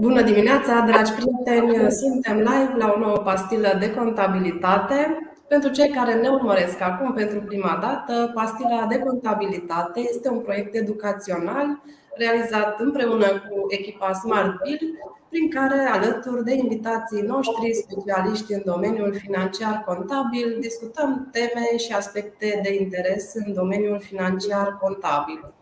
Bună dimineața, dragi prieteni! Suntem live la o nouă pastilă de contabilitate. Pentru cei care ne urmăresc acum pentru prima dată, pastila de contabilitate este un proiect educațional realizat împreună cu echipa Smart Bill, prin care, alături de invitații noștri, specialiști în domeniul financiar contabil, discutăm teme și aspecte de interes în domeniul financiar contabil.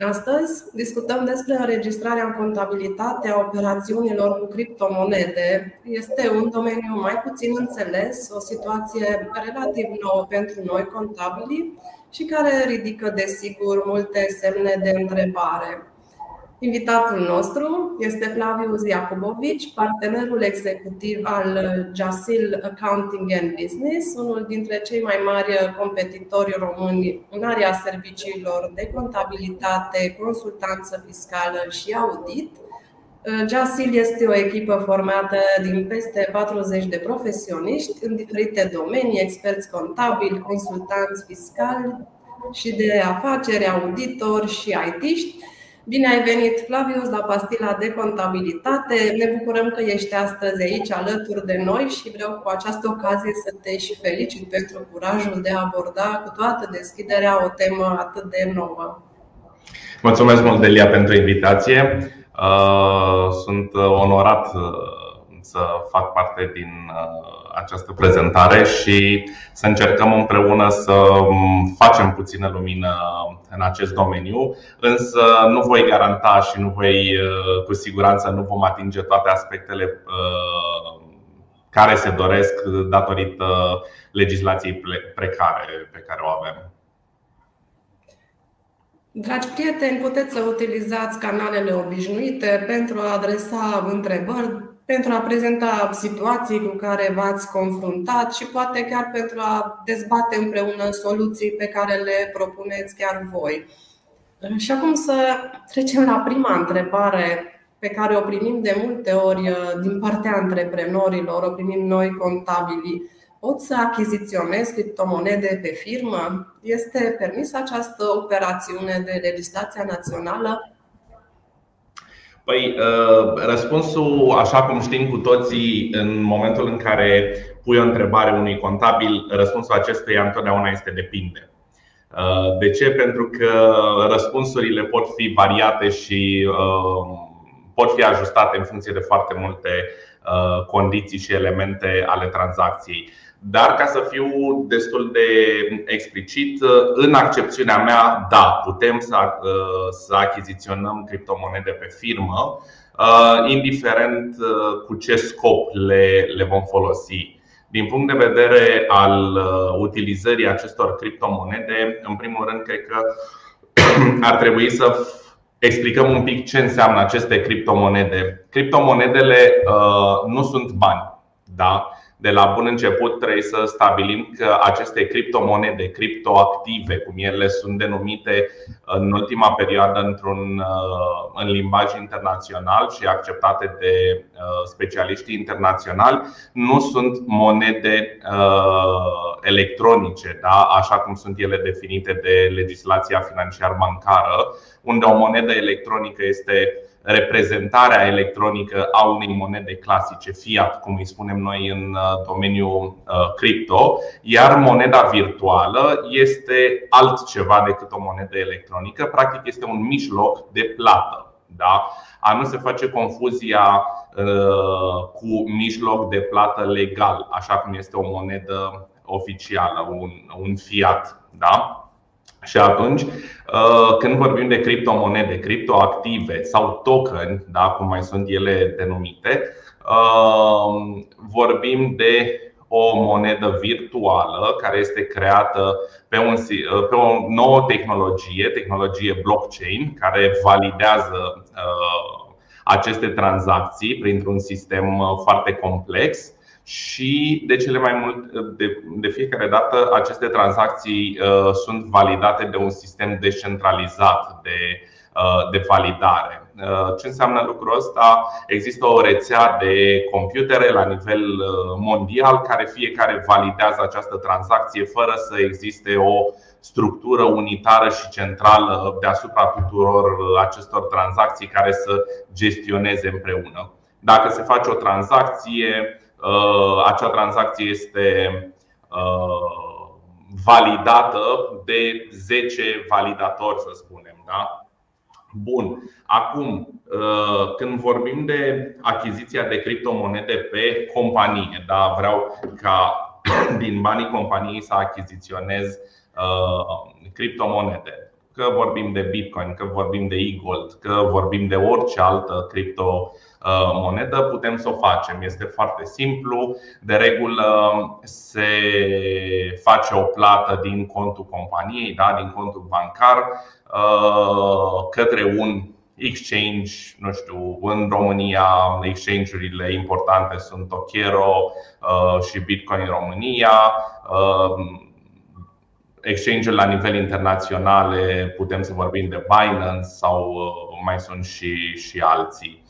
Astăzi discutăm despre înregistrarea în contabilitate a operațiunilor cu criptomonede. Este un domeniu mai puțin înțeles, o situație relativ nouă pentru noi contabili și care ridică, desigur, multe semne de întrebare. Invitatul nostru este Flavius Iacobovici, partenerul executiv al Jasil Accounting and Business, unul dintre cei mai mari competitori români în area serviciilor de contabilitate, consultanță fiscală și audit. Jasil este o echipă formată din peste 40 de profesioniști în diferite domenii, experți contabili, consultanți fiscali și de afaceri, auditori și IT-ști Bine ai venit, Flavius, la pastila de contabilitate. Ne bucurăm că ești astăzi aici alături de noi și vreau cu această ocazie să te și felicit pentru curajul de a aborda cu toată deschiderea o temă atât de nouă. Mulțumesc mult, Delia, pentru invitație. Uh, sunt onorat uh, să fac parte din uh, această prezentare și să încercăm împreună să facem puțină lumină în acest domeniu, însă nu voi garanta și nu voi, uh, cu siguranță, nu vom atinge toate aspectele uh, care se doresc datorită legislației precare pe care o avem. Dragi prieteni, puteți să utilizați canalele obișnuite pentru a adresa întrebări pentru a prezenta situații cu care v-ați confruntat și poate chiar pentru a dezbate împreună soluții pe care le propuneți chiar voi. Și acum să trecem la prima întrebare pe care o primim de multe ori uh, din partea antreprenorilor, o primim noi contabili. Pot să achiziționez criptomonede pe firmă? Este permisă această operațiune de legislația națională? Păi, uh, răspunsul, așa cum știm cu toții, în momentul în care pui o întrebare unui contabil, răspunsul acestuia întotdeauna este depinde. Uh, de ce? Pentru că răspunsurile pot fi variate și uh, pot fi ajustate în funcție de foarte multe condiții și elemente ale tranzacției. Dar ca să fiu destul de explicit, în accepțiunea mea, da, putem să, să achiziționăm criptomonede pe firmă, indiferent cu ce scop le, le vom folosi. Din punct de vedere al utilizării acestor criptomonede, în primul rând, cred că ar trebui să explicăm un pic ce înseamnă aceste criptomonede. Criptomonedele uh, nu sunt bani. Da? De la bun început trebuie să stabilim că aceste criptomonede, criptoactive, cum ele sunt denumite în ultima perioadă într-un, uh, în limbaj internațional și acceptate de uh, specialiștii internaționali, nu sunt monede uh, electronice, da? așa cum sunt ele definite de legislația financiar-bancară, unde o monedă electronică este reprezentarea electronică a unei monede clasice, fiat, cum îi spunem noi în uh, domeniul uh, cripto, iar moneda virtuală este altceva decât o monedă electronică, practic este un mijloc de plată. Da? A nu se face confuzia uh, cu mijloc de plată legal, așa cum este o monedă oficială, un, un fiat. Da? Și atunci, uh, când vorbim de criptomonede, criptoactive sau token, da, cum mai sunt ele denumite, uh, vorbim de o monedă virtuală care este creată pe, un, uh, pe o nouă tehnologie, tehnologie blockchain, care validează aceste tranzacții printr-un sistem foarte complex și de cele mai mult, de, de fiecare dată, aceste tranzacții uh, sunt validate de un sistem descentralizat de, uh, de validare. Uh, ce înseamnă lucrul ăsta? Există o rețea de computere la nivel uh, mondial care fiecare validează această tranzacție fără să existe o structură unitară și centrală deasupra tuturor acestor tranzacții care să gestioneze împreună. Dacă se face o tranzacție, acea tranzacție este validată de 10 validatori, să spunem. Da? Bun. Acum, uh, când vorbim de achiziția de criptomonede pe companie, da, vreau ca din banii companiei să achiziționez uh, criptomonede. Că vorbim de Bitcoin, că vorbim de e-gold, că vorbim de orice altă criptomonedă, putem să o facem. Este foarte simplu. De regulă se face o plată din contul companiei, da, din contul bancar Uh, către un exchange, nu știu, în România exchange-urile importante sunt Okero uh, și Bitcoin în România. Uh, exchange la nivel internațional putem să vorbim de Binance sau mai sunt și, și alții.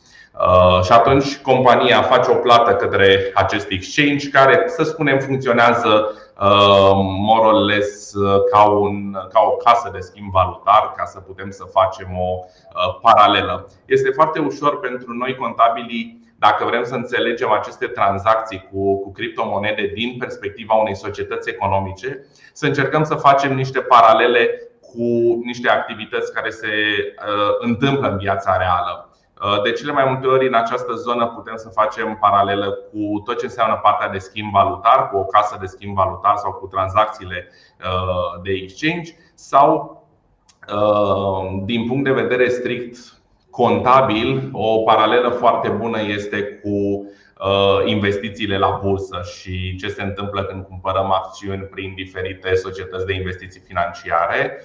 Și atunci compania face o plată către acest exchange care, să spunem, funcționează Uh, more or less uh, ca, un, ca o casă de schimb valutar ca să putem să facem o uh, paralelă. Este foarte ușor pentru noi contabilii dacă vrem să înțelegem aceste tranzacții cu, cu criptomonede din perspectiva unei societăți economice, să încercăm să facem niște paralele cu niște activități care se uh, întâmplă în viața reală. Uh, de cele mai multe ori în această zonă putem să facem paralelă cu tot ce înseamnă partea de schimb valutar, cu o casă de schimb valutar sau cu tranzacțiile uh, de exchange sau uh, din punct de vedere strict contabil, o paralelă foarte bună este cu investițiile la bursă și ce se întâmplă când cumpărăm acțiuni prin diferite societăți de investiții financiare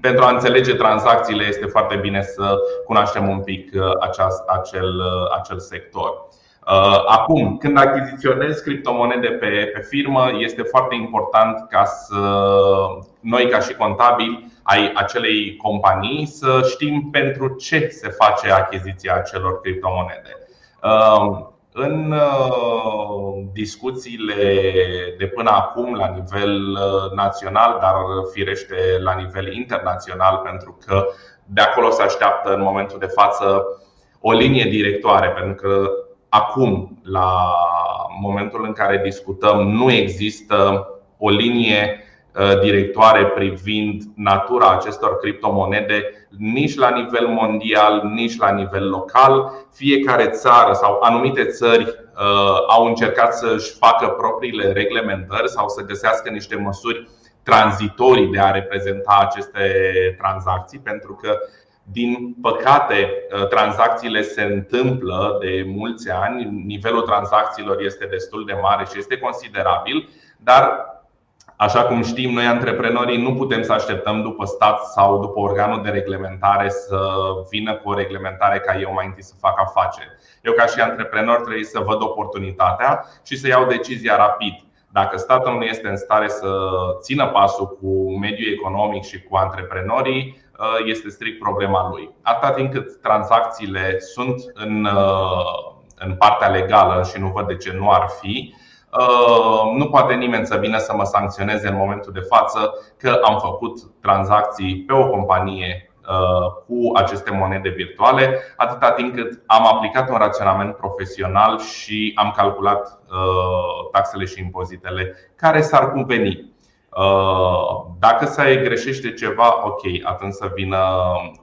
pentru a înțelege tranzacțiile este foarte bine să cunoaștem un pic uh, acel, uh, acel sector. Uh, acum, când achiziționezi criptomonede pe, pe firmă, este foarte important ca să noi, ca și contabili ai acelei companii, să știm pentru ce se face achiziția acelor criptomonede. În uh, discuțiile de până acum la nivel uh, național, dar firește la nivel internațional, pentru că de acolo se așteaptă în momentul de față o linie directoare, pentru că acum, la momentul în care discutăm, nu există o linie Uh, directoare privind natura acestor criptomonede nici la nivel mondial, nici la nivel local. Fiecare țară sau anumite țări uh, au încercat să-și facă propriile reglementări sau să găsească niște măsuri tranzitorii de a reprezenta aceste tranzacții, pentru că din păcate, uh, tranzacțiile se întâmplă de mulți ani, nivelul tranzacțiilor este destul de mare și este considerabil, dar Așa cum știm, noi antreprenorii nu putem să așteptăm după stat sau după organul de reglementare să vină cu o reglementare ca eu mai întâi să fac afaceri. Eu ca și antreprenor trebuie să văd oportunitatea și să iau decizia rapid. Dacă statul nu este în stare să țină pasul cu mediul economic și cu antreprenorii, este strict problema lui. Atâta timp cât tranzacțiile sunt în, în partea legală și nu văd de ce nu ar fi, Uh, nu poate nimeni să vină să mă sancționeze în momentul de față că am făcut tranzacții pe o companie uh, cu aceste monede virtuale, atâta timp cât am aplicat un raționament profesional și am calculat uh, taxele și impozitele care s-ar cuveni. Dacă se greșește ceva, ok, atunci să vină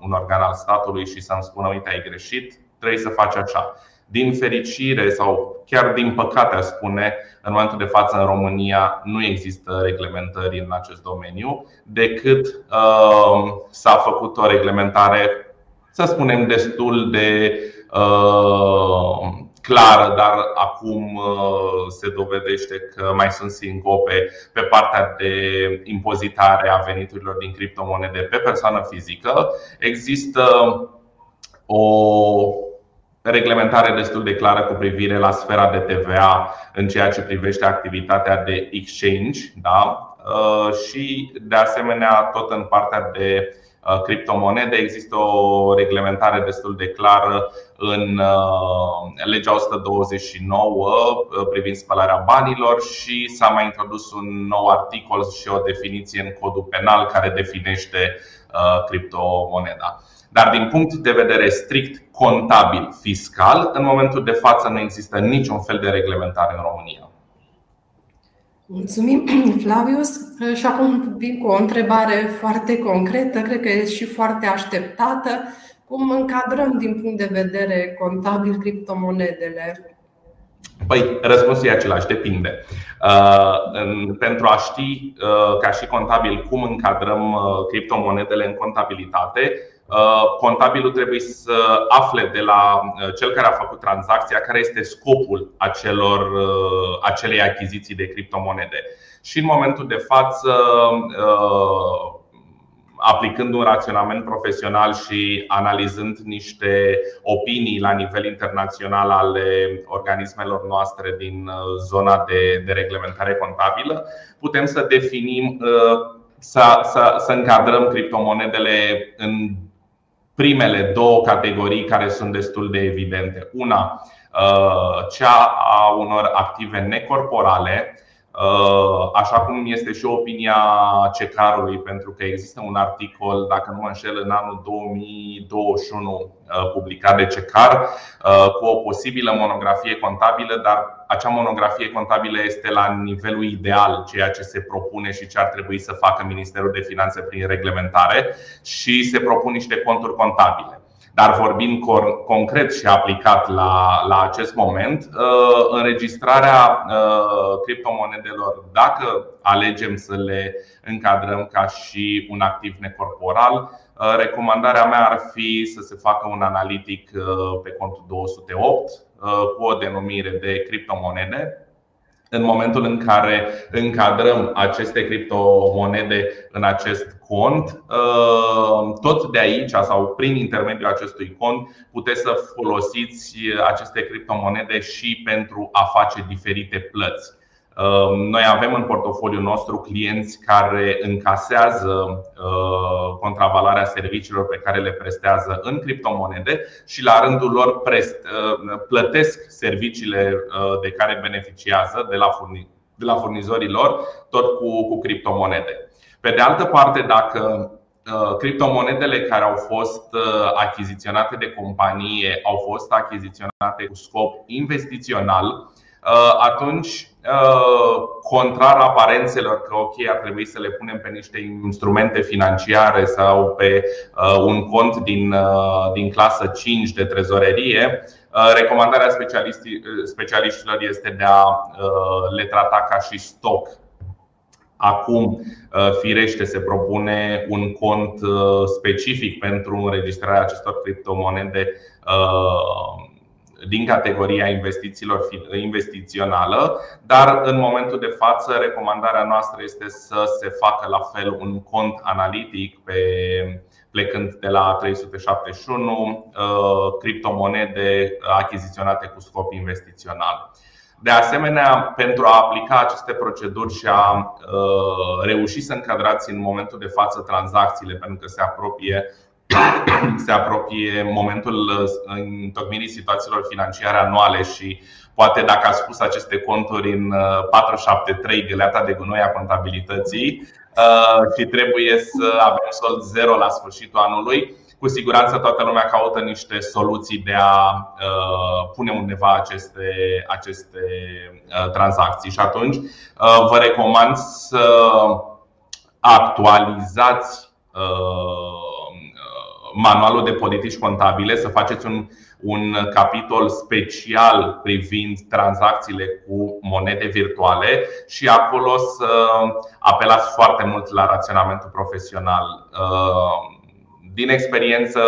un organ al statului și să-mi spună, uite, ai greșit, trebuie să faci așa din fericire sau chiar din păcate, aș spune, în momentul de față în România nu există reglementări în acest domeniu, decât uh, s-a făcut o reglementare, să spunem, destul de uh, clară, dar acum uh, se dovedește că mai sunt sincope pe partea de impozitare a veniturilor din criptomonede pe persoană fizică. Există o reglementare destul de clară cu privire la sfera de TVA în ceea ce privește activitatea de exchange da? Uh, și, de asemenea, tot în partea de Uh, criptomonede. Există o reglementare destul de clară în uh, legea 129 uh, privind spălarea banilor și s-a mai introdus un nou articol și o definiție în codul penal care definește criptomoneda. Dar din punct de vedere strict contabil fiscal, în momentul de față nu există niciun fel de reglementare în România. Mulțumim, Flavius. Și acum vin cu o întrebare foarte concretă, cred că e și foarte așteptată. Cum încadrăm din punct de vedere contabil criptomonedele? Păi, răspunsul e același, depinde. Uh, pentru a ști, uh, ca și contabil, cum încadrăm uh, criptomonedele în contabilitate, Uh, contabilul trebuie să afle de la uh, cel care a făcut tranzacția care este scopul acelor, uh, acelei achiziții de criptomonede. Și în momentul de față, aplicând un raționament profesional și analizând niște opinii la nivel internațional ale organismelor noastre din zona de, de reglementare contabilă, putem să definim, să, să, să încadrăm criptomonedele în primele două categorii care sunt destul de evidente. Una, uh, cea a unor active necorporale, uh, așa cum este și opinia cecarului, pentru că există un articol, dacă nu mă înșel, în anul 2021 uh, publicat de cecar cu o posibilă monografie contabilă, dar acea monografie contabilă este la nivelul ideal, ceea ce se propune și ce ar trebui să facă Ministerul de Finanțe prin reglementare și se propun niște conturi contabile. Dar vorbind concret și aplicat la, la acest moment, uh, înregistrarea uh, criptomonedelor, dacă alegem să le încadrăm ca și un activ necorporal, uh, recomandarea mea ar fi să se facă un analitic pe contul 208 cu o denumire de criptomonede în momentul în care încadrăm aceste criptomonede în acest cont, uh, tot de aici sau prin intermediul acestui cont puteți să folosiți aceste criptomonede și pentru a face diferite plăți. Ehm, noi avem în portofoliul nostru clienți care încasează ehm, contravalarea serviciilor pe care le prestează în criptomonede și la rândul lor ehm, plătesc serviciile de care beneficiază de la, de la furnizorii lor tot cu, cu criptomonede. Pe de altă parte, dacă criptomonedele care au fost achiziționate de companie au fost achiziționate cu scop investițional, atunci Uh, contrar aparențelor că ok, ar trebui să le punem pe niște instrumente financiare sau pe uh, un cont din, uh, din clasă 5 de trezorerie, recomandarea specialiștilor este de a le trata ca și stoc. Acum, firește, se propune un cont specific pentru înregistrarea acestor criptomonede din categoria investițiilor investițională, dar în momentul de față recomandarea noastră este să se facă la fel un cont analitic pe plecând de la 371 uh, criptomonede achiziționate cu scop investițional. De asemenea, pentru a aplica aceste proceduri și a uh, reuși să încadrați în momentul de față tranzacțiile, pentru că se apropie se apropie momentul uh, întocmirii situațiilor financiare anuale și poate dacă a spus aceste conturi în 473 uh, găleata de gunoi a contabilității uh, și trebuie să avem sold zero la sfârșitul anului, cu siguranță toată lumea caută niște soluții de a pune undeva aceste, aceste tranzacții. Și atunci vă recomand să actualizați manualul de politici contabile, să faceți un, un capitol special privind tranzacțiile cu monede virtuale și acolo să apelați foarte mult la raționamentul profesional. Uh, din experiență,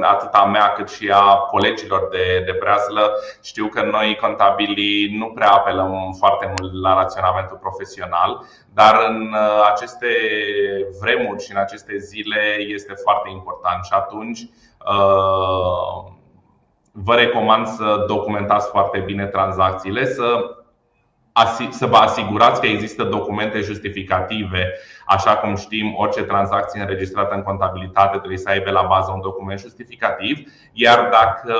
atât a mea cât și a colegilor de, de breazlă, știu că noi contabili nu prea apelăm foarte mult la raționamentul profesional, dar în uh, aceste vremuri și în aceste zile este foarte important și atunci uh, vă recomand să documentați foarte bine tranzacțiile, să să vă asigurați că există documente justificative. Așa cum știm, orice tranzacție înregistrată în contabilitate trebuie să aibă la bază un document justificativ, iar dacă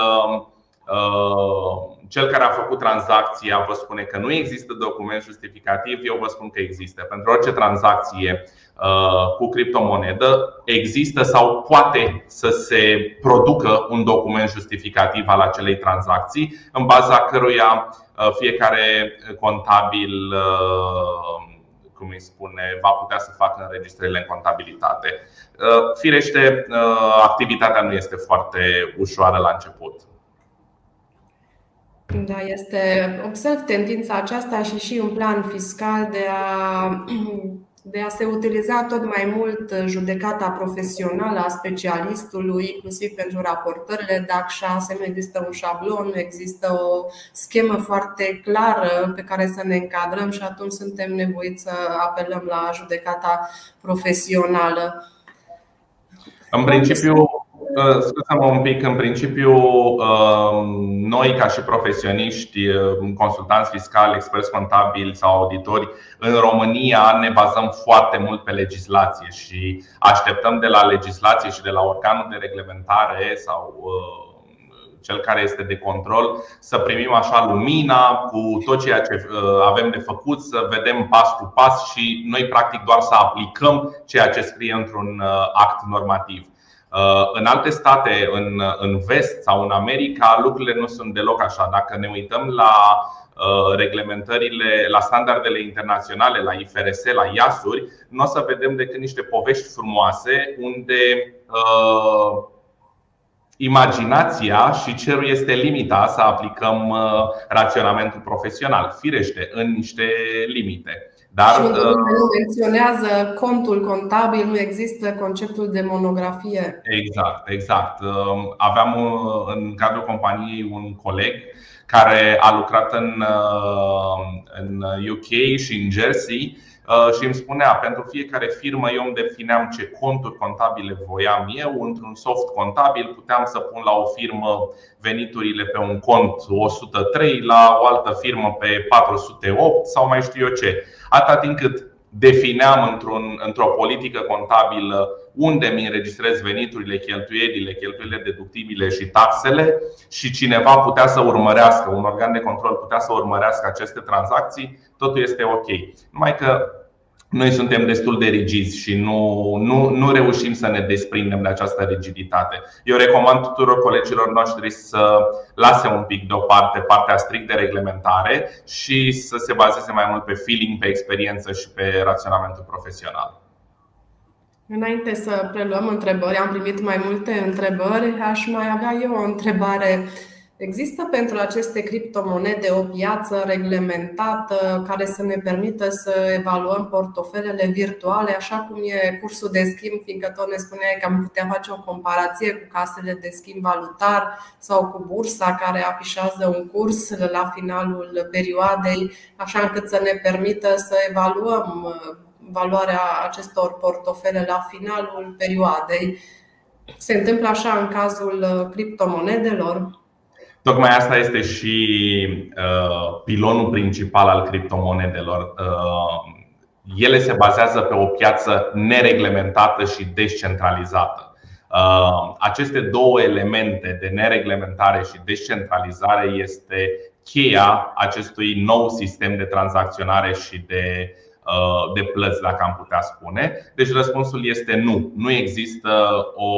uh, cel care a făcut tranzacția vă spune că nu există document justificativ, eu vă spun că există. Pentru orice tranzacție uh, cu criptomonedă există sau poate să se producă un document justificativ al acelei tranzacții, în baza căruia uh, fiecare contabil cum îi spune, va putea să facă înregistrările în contabilitate. Firește, activitatea nu este foarte ușoară la început. Da, este, observ tendința aceasta și și în plan fiscal de a, de a se utiliza tot mai mult judecata profesională a specialistului, inclusiv pentru raportările DAC 6. Nu există un șablon, nu există o schemă foarte clară pe care să ne încadrăm și atunci suntem nevoiți să apelăm la judecata profesională. În principiu, Uh, scuze-mă un pic, în principiu, uh, noi ca și profesioniști, uh, consultanți fiscali, experți contabili sau auditori, în România ne bazăm foarte mult pe legislație și așteptăm de la legislație și de la organul de reglementare sau cel care este de control, să primim așa lumina cu tot ceea ce avem de făcut, să vedem pas cu pas și noi practic doar să aplicăm ceea ce scrie într-un act normativ. Uh, în alte state, în, în vest sau în America, lucrurile nu sunt deloc așa. Dacă ne uităm la uh, reglementările, la standardele internaționale, la IFRS, la IAS-uri, nu o să vedem decât niște povești frumoase unde uh, imaginația și cerul este limita să aplicăm uh, raționamentul profesional, firește, în niște limite. Dar, și uh, nu menționează contul contabil, nu există conceptul de monografie. Exact, exact. Um, aveam uh, în cadrul companiei un coleg care a lucrat în, uh, în UK și în Jersey și îmi spunea, pentru fiecare firmă eu îmi defineam ce conturi contabile voiam eu. Într-un soft contabil puteam să pun la o firmă veniturile pe un cont 103, la o altă firmă pe 408 sau mai știu eu ce atâta timp cât defineam într-un, într-o politică contabilă unde mi înregistrez veniturile, cheltuielile, cheltuielile deductibile și taxele și cineva putea să urmărească, un organ de control putea să urmărească aceste tranzacții, totul este ok. Numai că noi suntem destul de rigizi și nu, nu, nu reușim să ne desprindem de această rigiditate. Eu recomand tuturor colegilor noștri să lase un pic deoparte partea strict de reglementare și să se bazeze mai mult pe feeling, pe experiență și pe raționamentul profesional. Înainte să preluăm întrebări, am primit mai multe întrebări. Aș mai avea eu o întrebare Există pentru aceste criptomonede o piață reglementată care să ne permită să evaluăm portofelele virtuale, așa cum e cursul de schimb, fiindcă tot ne spuneai că am putea face o comparație cu casele de schimb valutar sau cu bursa care afișează un curs la finalul perioadei, așa încât să ne permită să evaluăm uh, valoarea acestor portofele la finalul perioadei. Se întâmplă așa în cazul uh, criptomonedelor? Tocmai asta este și uh, pilonul principal al criptomonedelor. Uh, ele se bazează pe o piață nereglementată și descentralizată. Uh, aceste două elemente de nereglementare și descentralizare este cheia acestui nou sistem de tranzacționare și de, de plăți, dacă am putea spune. Deci răspunsul este nu. Nu există o,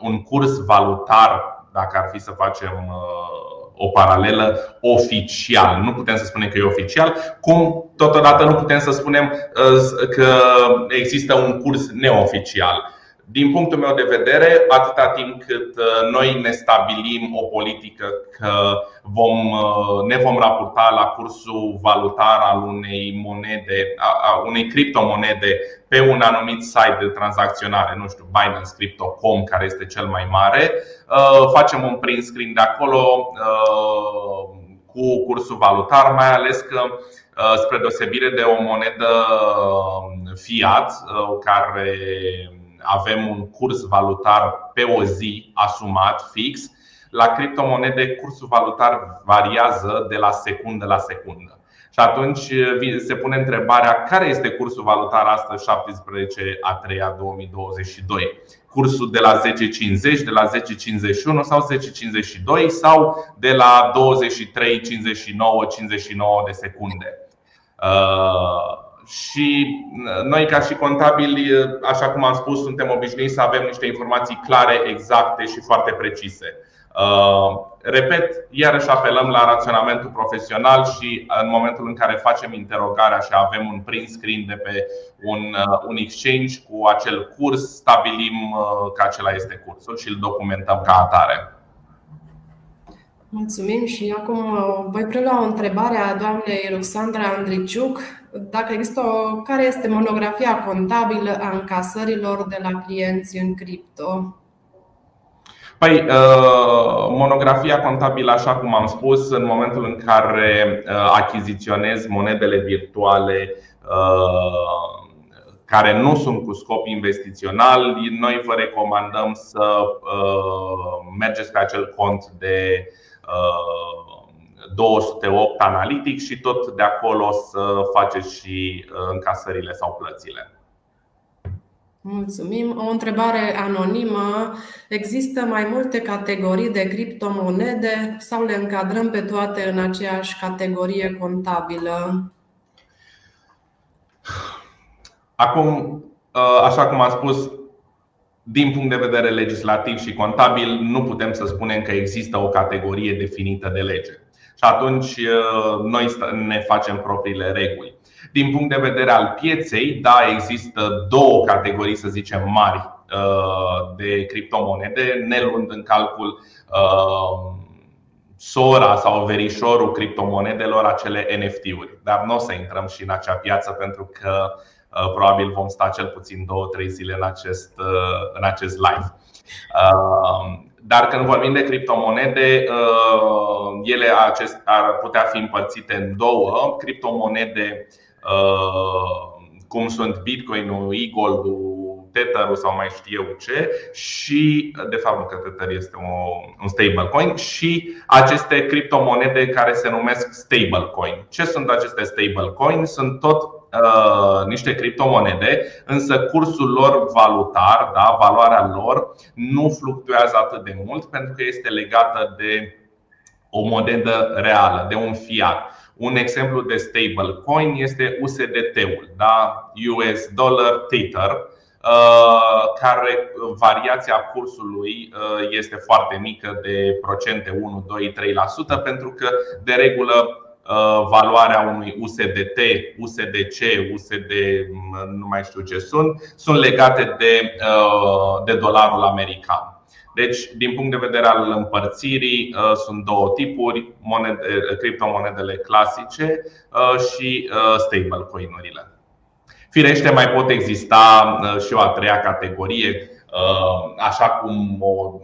un curs valutar dacă ar fi să facem uh, o paralelă oficial. Nu putem să spunem că e oficial, cum totodată nu putem să spunem uh, că există un curs neoficial. Din punctul meu de vedere, atâta timp cât uh, noi ne stabilim o politică că vom, ne vom raporta la cursul valutar al unei monede, a unei criptomonede pe un anumit site de tranzacționare, nu știu, Binance Crypto.com, care este cel mai mare, uh, facem un print screen de acolo uh, cu cursul valutar, mai ales că uh, spre deosebire de o monedă fiat care avem un curs valutar pe o zi asumat fix, la criptomonede cursul valutar variază de la secundă la secundă. Și atunci se pune întrebarea care este cursul valutar astăzi 17 a 3 a 2022 cursul de la 10.50, de la 10.51 sau 10.52 sau de la 23.59, 59 de secunde. Uh, și noi, ca și contabili, așa cum am spus, suntem obișnuiți să avem niște informații clare, exacte și foarte precise. Uh, repet, iarăși apelăm la raționamentul profesional și în momentul în care facem interogarea și avem un print screen de pe un, uh, un exchange cu acel curs, stabilim uh, că acela este cursul și îl documentăm ca atare. Mulțumim și acum voi prelua o întrebare a doamnei Ruxandra Andriciuc. Dacă există o, care este monografia contabilă a încasărilor de la clienți în cripto? Păi, uh, monografia contabilă, așa cum am spus, în momentul în care uh, achiziționezi monedele virtuale uh, care nu sunt cu scop investițional, noi vă recomandăm să mergeți pe acel cont de 208 analitic și tot de acolo să faceți și încasările sau plățile. Mulțumim. O întrebare anonimă. Există mai multe categorii de criptomonede sau le încadrăm pe toate în aceeași categorie contabilă? Acum, ă, așa cum am spus, din punct de vedere legislativ și contabil, nu putem să spunem că există o categorie definită de lege. Și atunci ă, noi ne facem propriile reguli. Din punct de vedere al pieței, da, există două categorii, să zicem, mari uh, de criptomonede, ne luând în calcul uh, sora sau verișorul criptomonedelor, acele NFT-uri. Dar nu o să intrăm și în acea piață pentru că uh, probabil vom sta cel puțin două-trei zile în acest, în acest live. Dar când vorbim de criptomonede, ele ar putea fi împărțite în două. Criptomonede Uh, cum sunt Bitcoin-ul, e-Gold-ul, Tether sau mai știu eu ce și de fapt nu că Tether este un stablecoin și aceste criptomonede care se numesc stablecoin. Ce sunt aceste stablecoin? Sunt tot uh, niște criptomonede, însă cursul lor valutar, da, valoarea lor nu fluctuează atât de mult pentru că este legată de o monedă reală, de un fiat. Un exemplu de stablecoin este USDT-ul, da? US Dollar Tether, uh, care variația cursului uh, este foarte mică de procente 1, 2, 3% pentru că de regulă uh, valoarea unui USDT, USDC, USD, nu mai știu ce sunt, sunt legate de, de dolarul american. Deci, din punct de vedere al împărțirii, uh, sunt două tipuri, monede, criptomonedele clasice uh, și uh, stablecoin-urile. Firește, mai pot exista și o a treia categorie, așa cum o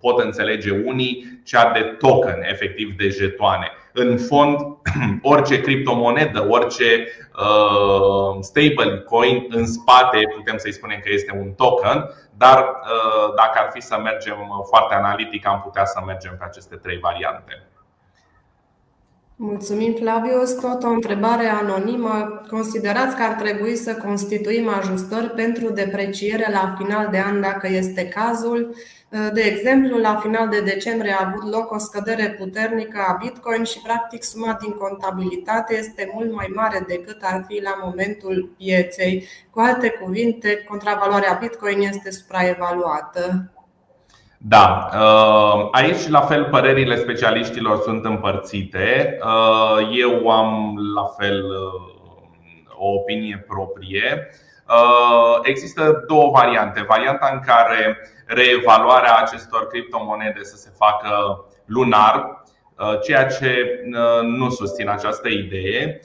pot înțelege unii, cea de token, efectiv de jetoane. În fond, orice criptomonedă, orice uh, stablecoin în spate, putem să-i spunem că este un token, dar uh, dacă ar fi să mergem foarte analitic, am putea să mergem pe aceste trei variante. Mulțumim, Flavius. Tot o întrebare anonimă. Considerați că ar trebui să constituim ajustări pentru depreciere la final de an, dacă este cazul? De exemplu, la final de decembrie a avut loc o scădere puternică a Bitcoin și, practic, suma din contabilitate este mult mai mare decât ar fi la momentul pieței. Cu alte cuvinte, contravaloarea Bitcoin este supraevaluată. Da, uh, aici la fel părerile specialiștilor sunt împărțite. Uh, eu am la fel uh, o opinie proprie. Există două variante. Varianta în care reevaluarea acestor criptomonede să se facă lunar, ceea ce nu susțin această idee.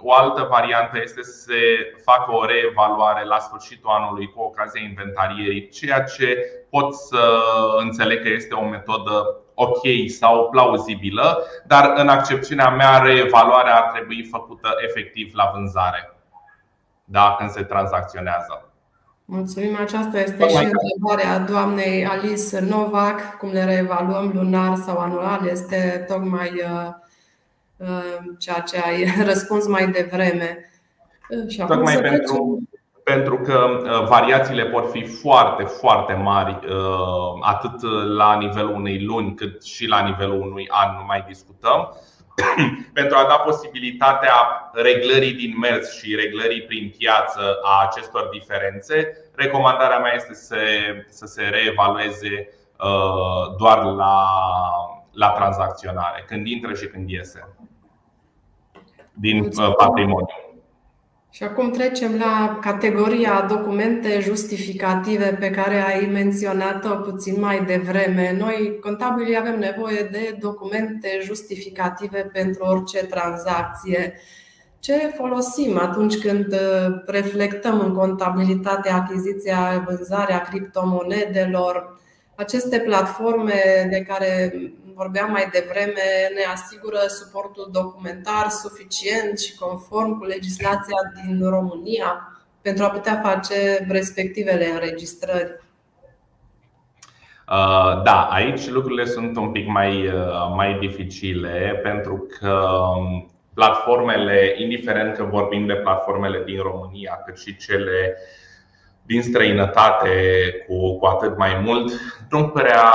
O altă variantă este să se facă o reevaluare la sfârșitul anului cu ocazia inventarierii, ceea ce pot să înțeleg că este o metodă ok sau plauzibilă, dar în accepțiunea mea reevaluarea ar trebui făcută efectiv la vânzare, da, când se tranzacționează. Mulțumim. Aceasta este și întrebarea doamnei Alice Novak. Cum le reevaluăm lunar sau anual este tocmai uh, ceea ce ai răspuns mai devreme. Și Tocmai pentru, pentru că variațiile pot fi foarte, foarte mari, atât la nivelul unei luni cât și la nivelul unui an, nu mai discutăm. pentru a da posibilitatea reglării din mers și reglării prin piață a acestor diferențe, recomandarea mea este să, să se reevalueze uh, doar la, la tranzacționare, când intră și când iese din uh, patrimoniu. Și acum trecem la categoria documente justificative pe care ai menționat-o puțin mai devreme. Noi, contabilii, avem nevoie de documente justificative pentru orice tranzacție. Ce folosim atunci când uh, reflectăm în contabilitate achiziția, vânzarea criptomonedelor? Aceste platforme de care vorbeam mai devreme ne asigură suportul documentar suficient și conform cu legislația din România pentru a putea face respectivele înregistrări. Uh, da, aici lucrurile sunt un pic mai, uh, mai dificile pentru că um, platformele, indiferent că vorbim de platformele din România, cât și cele din străinătate cu, cu atât mai mult, nu prea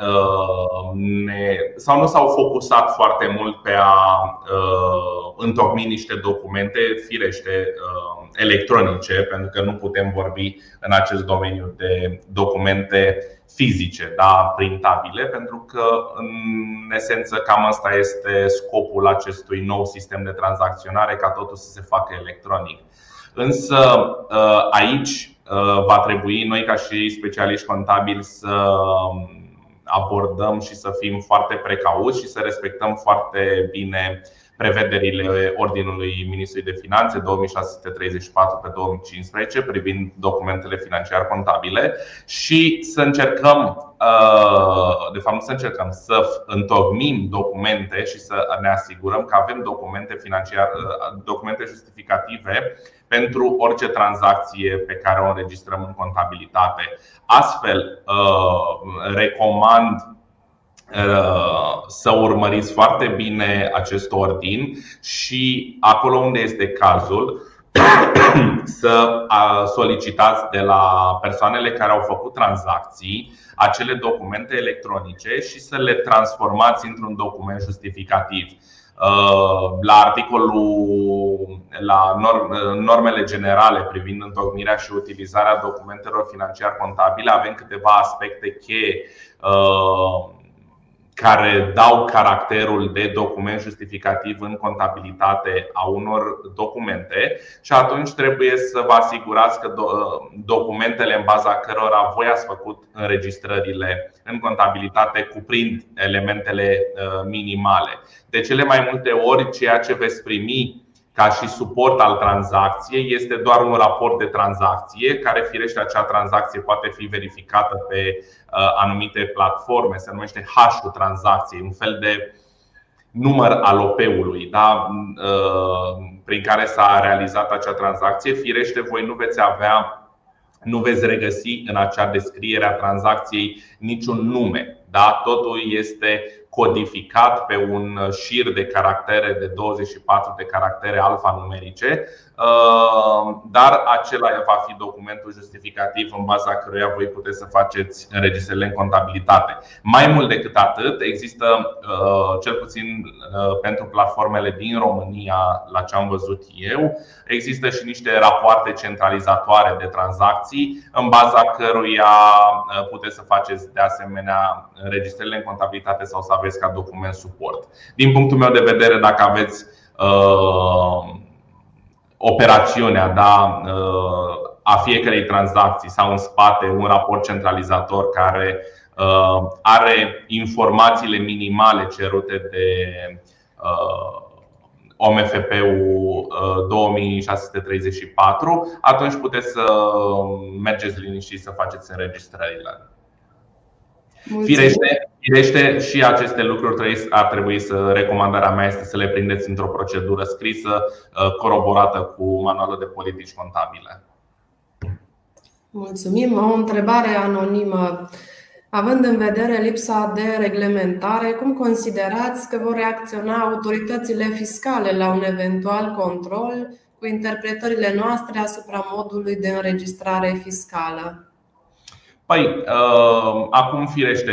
uh, ne, sau nu s-au focusat foarte mult pe a uh, întocmi niște documente, firește, uh, electronice, pentru că nu putem vorbi în acest domeniu de documente fizice, da, printabile, pentru că în esență cam asta este scopul acestui nou sistem de tranzacționare, ca totul să se facă electronic. Însă uh, aici Uh, va trebui noi ca și specialiști contabili să um, abordăm și să fim foarte precauți și să respectăm foarte bine prevederile Ordinului Ministrului de Finanțe 2634 pe 2015 privind documentele financiar contabile și să încercăm, uh, de fapt nu să încercăm, să întocmim documente și să ne asigurăm că avem documente financiare, uh, documente justificative pentru orice tranzacție pe care o înregistrăm în contabilitate. Astfel, uh, recomand uh, să urmăriți foarte bine acest ordin și acolo unde este cazul, să solicitați de la persoanele care au făcut tranzacții acele documente electronice și să le transformați într-un document justificativ. Uh, la articolul, la normele generale privind întocmirea și utilizarea documentelor financiar contabile, avem câteva aspecte cheie uh, care dau caracterul de document justificativ în contabilitate a unor documente și atunci trebuie să vă asigurați că documentele în baza cărora voi ați făcut înregistrările în contabilitate cuprind elementele uh, minimale. De cele mai multe ori, ceea ce veți primi ca și suport al tranzacției este doar un raport de tranzacție, care firește acea tranzacție poate fi verificată pe uh, anumite platforme, se numește hash-ul tranzacției, un fel de număr al OP-ului da? Uh, prin care s-a realizat acea tranzacție. Firește, voi nu veți avea nu veți regăsi în acea descriere a tranzacției niciun nume. Da? Totul este codificat pe un șir de caractere de 24 de caractere alfanumerice Uh, dar acela va fi documentul justificativ în baza căruia voi puteți să faceți înregistrările în contabilitate. Mai mult decât atât, există, uh, cel puțin uh, pentru platformele din România, la ce am văzut eu, există și niște rapoarte centralizatoare de tranzacții, în baza căruia puteți să faceți de asemenea înregistrările în contabilitate sau să aveți ca document suport. Din punctul meu de vedere, dacă aveți operațiunea da, uh, a fiecarei tranzacții sau în spate un raport centralizator care uh, are informațiile minimale cerute de uh, OMFP-ul 2634, atunci puteți să mergeți liniștiți să faceți înregistrările. Firește, firește și aceste lucruri ar trebui să, recomandarea mea este să le prindeți într-o procedură scrisă, uh, coroborată cu manualul de politici contabile. Mulțumim. O întrebare anonimă. Având în vedere lipsa de reglementare, cum considerați că vor reacționa autoritățile fiscale la un eventual control cu interpretările noastre asupra modului de înregistrare fiscală? Păi, uh, acum firește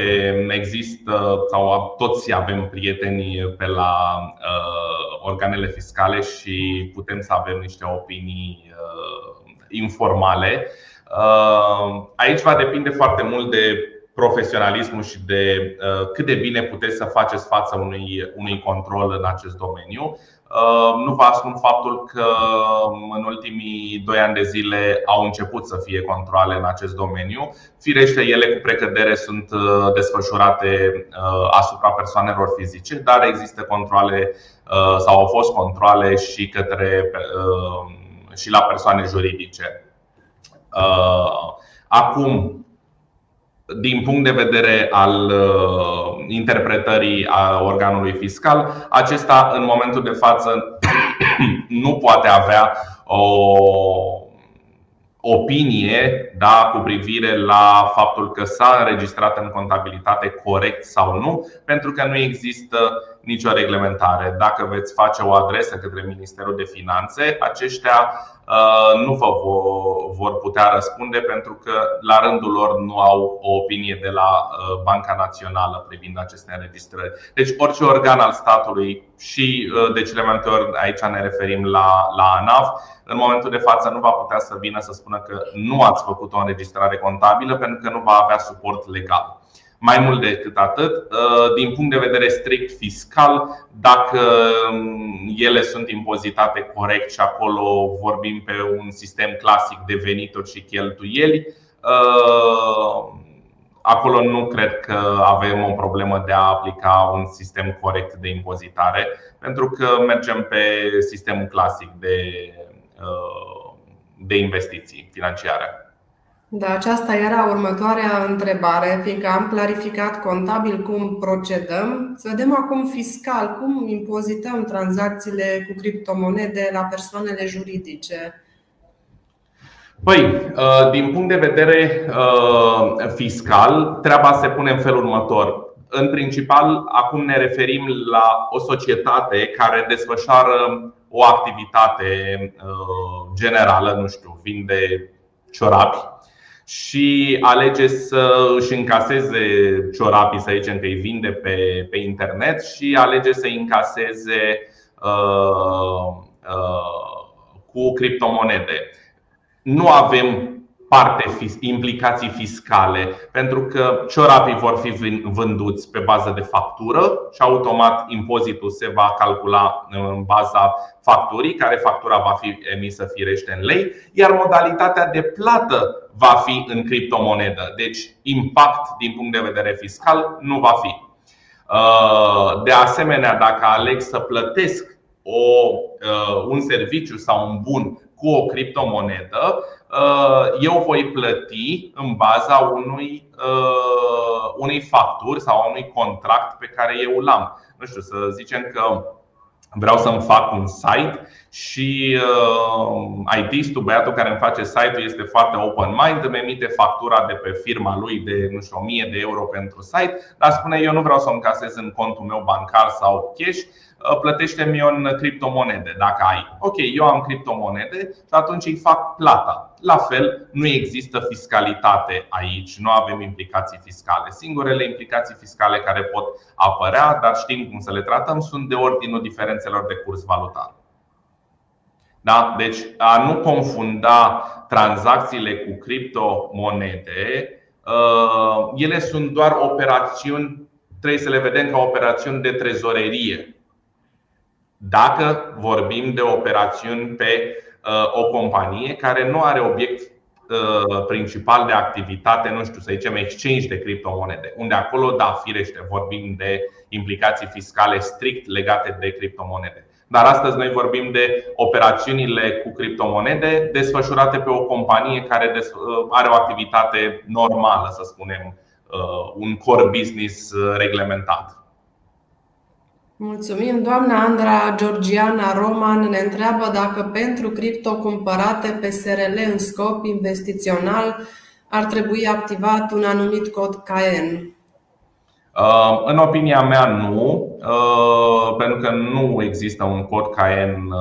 există sau toți avem prieteni pe la uh, organele fiscale și putem să avem niște opinii uh, informale. Uh, aici va depinde foarte mult de profesionalismul și de uh, cât de bine puteți să faceți față unui, unui control în acest domeniu. Uh, nu vă ascund faptul că um, în ultimii doi ani de zile au început să fie controle în acest domeniu. Firește, ele cu precădere sunt uh, desfășurate uh, asupra persoanelor fizice, dar există controle sau au fost controle și către și la persoane juridice. Acum, din punct de vedere al uh, interpretării a organului fiscal, acesta în momentul de față nu poate avea o opinie da, cu privire la faptul că s-a înregistrat în contabilitate corect sau nu, pentru că nu există nicio reglementare. Dacă veți face o adresă către Ministerul de Finanțe, aceștia uh, nu vă vor putea răspunde pentru că la rândul lor nu au o opinie de la uh, Banca Națională privind aceste înregistrări. Deci orice organ al statului și uh, de cele mai multe ori aici ne referim la, la ANAF, în momentul de față nu va putea să vină să spună că nu ați făcut o înregistrare contabilă pentru că nu va avea suport legal. Mai mult decât atât, uh, din punct de vedere strict fiscal, dacă um, ele sunt impozitate corect și acolo vorbim pe un sistem clasic de venituri și cheltuieli, uh, acolo nu cred că avem o problemă de a aplica un sistem corect de impozitare, pentru că mergem pe sistemul clasic de, uh, de investiții financiare. Da, aceasta era următoarea întrebare, fiindcă am clarificat contabil cum procedăm. Să vedem acum fiscal, cum impozităm tranzacțiile cu criptomonede la persoanele juridice. Păi, uh, din punct de vedere uh, fiscal, treaba se pune în felul următor. În principal, acum ne referim la o societate care desfășoară o activitate uh, generală, nu știu, vinde ciorapi și alege să își încaseze ciorapii, să zicem că îi vinde pe, pe internet și alege să îi încaseze uh, uh, cu criptomonede. Nu avem parte implicații fiscale, pentru că ciorapii vor fi vânduți pe bază de factură și automat impozitul se va calcula în baza facturii, care factura va fi emisă firește în lei, iar modalitatea de plată va fi în criptomonedă. Deci impact din punct de vedere fiscal nu va fi. Uh, de asemenea, dacă aleg să plătesc o, uh, un serviciu sau un bun cu o criptomonedă, uh, eu voi plăti în baza unui, unei facturi sau unui contract pe care eu l-am. Nu știu, să zicem că vreau să-mi fac un site și uh, IT-istul, băiatul care îmi face site-ul este foarte open mind, îmi emite factura de pe firma lui de nu știu, 1000 de euro pentru site, dar spune eu nu vreau să îmi casez în contul meu bancar sau cash, Uh, plătește-mi în criptomonede dacă ai. Ok, eu am criptomonede și atunci îi fac plata. La fel, nu există fiscalitate aici, nu avem implicații fiscale. Singurele implicații fiscale care pot apărea, dar știm cum să le tratăm, sunt de ordinul diferențelor de curs valutar. Da? Deci a nu confunda tranzacțiile cu criptomonede, uh, ele sunt doar operațiuni, trebuie să le vedem ca operațiuni de trezorerie dacă vorbim de operațiuni pe uh, o companie care nu are obiect uh, principal de activitate, nu știu, să zicem exchange de criptomonede, unde acolo, da, firește, vorbim de implicații fiscale strict legate de criptomonede. Dar astăzi noi vorbim de operațiunile cu criptomonede desfășurate pe o companie care uh, are o activitate normală, să spunem, un core business reglementat. Mulțumim. Doamna Andra Georgiana Roman ne întreabă dacă pentru cripto cumpărate pe SRL în scop investițional ar trebui activat un anumit cod KN? În opinia mea, nu, pentru că nu există un cod KN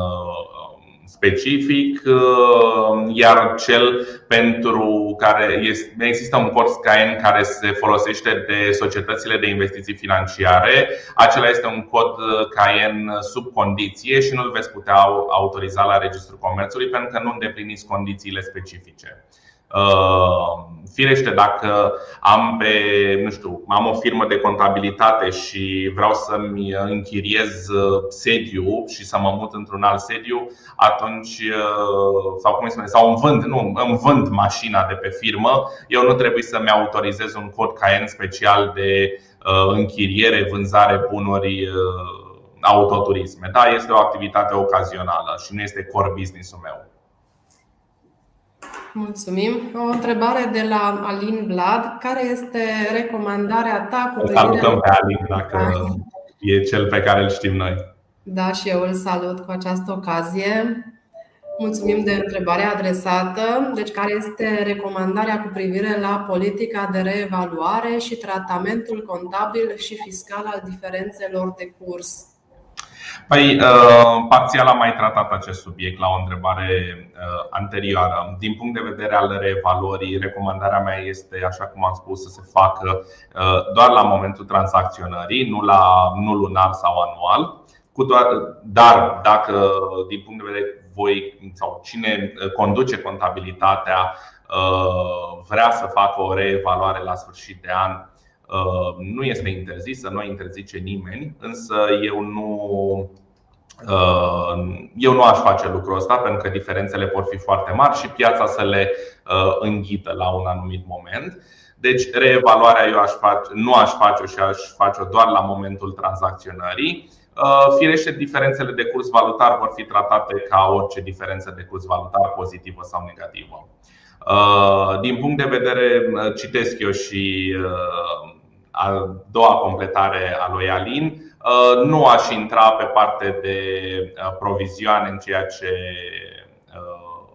specific, uh, iar cel pentru care este, există un cod Skyeng care se folosește de societățile de investiții financiare, acela este un cod Cayenne sub condiție și nu îl veți putea autoriza la Registrul Comerțului pentru că nu îndepliniți condițiile specifice. Uh, firește, dacă am pe, nu știu, am o firmă de contabilitate și vreau să-mi închiriez uh, sediu și să mă mut într-un alt sediu, atunci, uh, sau cum spune, sau îmi vând, nu, îmi vând mașina de pe firmă, eu nu trebuie să-mi autorizez un cod Cayenne special de închiriere, vânzare bunuri autoturisme. Da, este o activitate ocazională și nu este core business-ul meu. Mulțumim. O întrebare de la Alin Vlad. Care este recomandarea ta cu Salutăm pe Alin dacă e cel pe care îl știm noi. Da, și eu îl salut cu această ocazie. Mulțumim de întrebarea adresată. Deci, care este recomandarea cu privire la politica de reevaluare și tratamentul contabil și fiscal al diferențelor de curs? Păi, uh, parțial am mai tratat acest subiect la o întrebare uh, anterioară. Din punct de vedere al reevaluării, recomandarea mea este, așa cum am spus, să se facă uh, doar la momentul tranzacționării, nu, la, nu lunar sau anual. Cu toate, dar dacă, din punct de vedere voi sau cine conduce contabilitatea, vrea să facă o reevaluare la sfârșit de an, Uh, nu este interzisă, nu interzice nimeni, însă eu nu, uh, eu nu aș face lucrul ăsta pentru că diferențele pot fi foarte mari și piața să le uh, înghită la un anumit moment. Deci, reevaluarea eu aș face, nu aș face-o și aș face-o doar la momentul tranzacționării. Firește, diferențele de curs valutar vor fi tratate ca orice diferență de curs valutar, pozitivă sau negativă. Din punct de vedere, citesc eu și a doua completare a lui Alin. Uh, nu aș intra pe parte de uh, provizioane în ceea ce uh,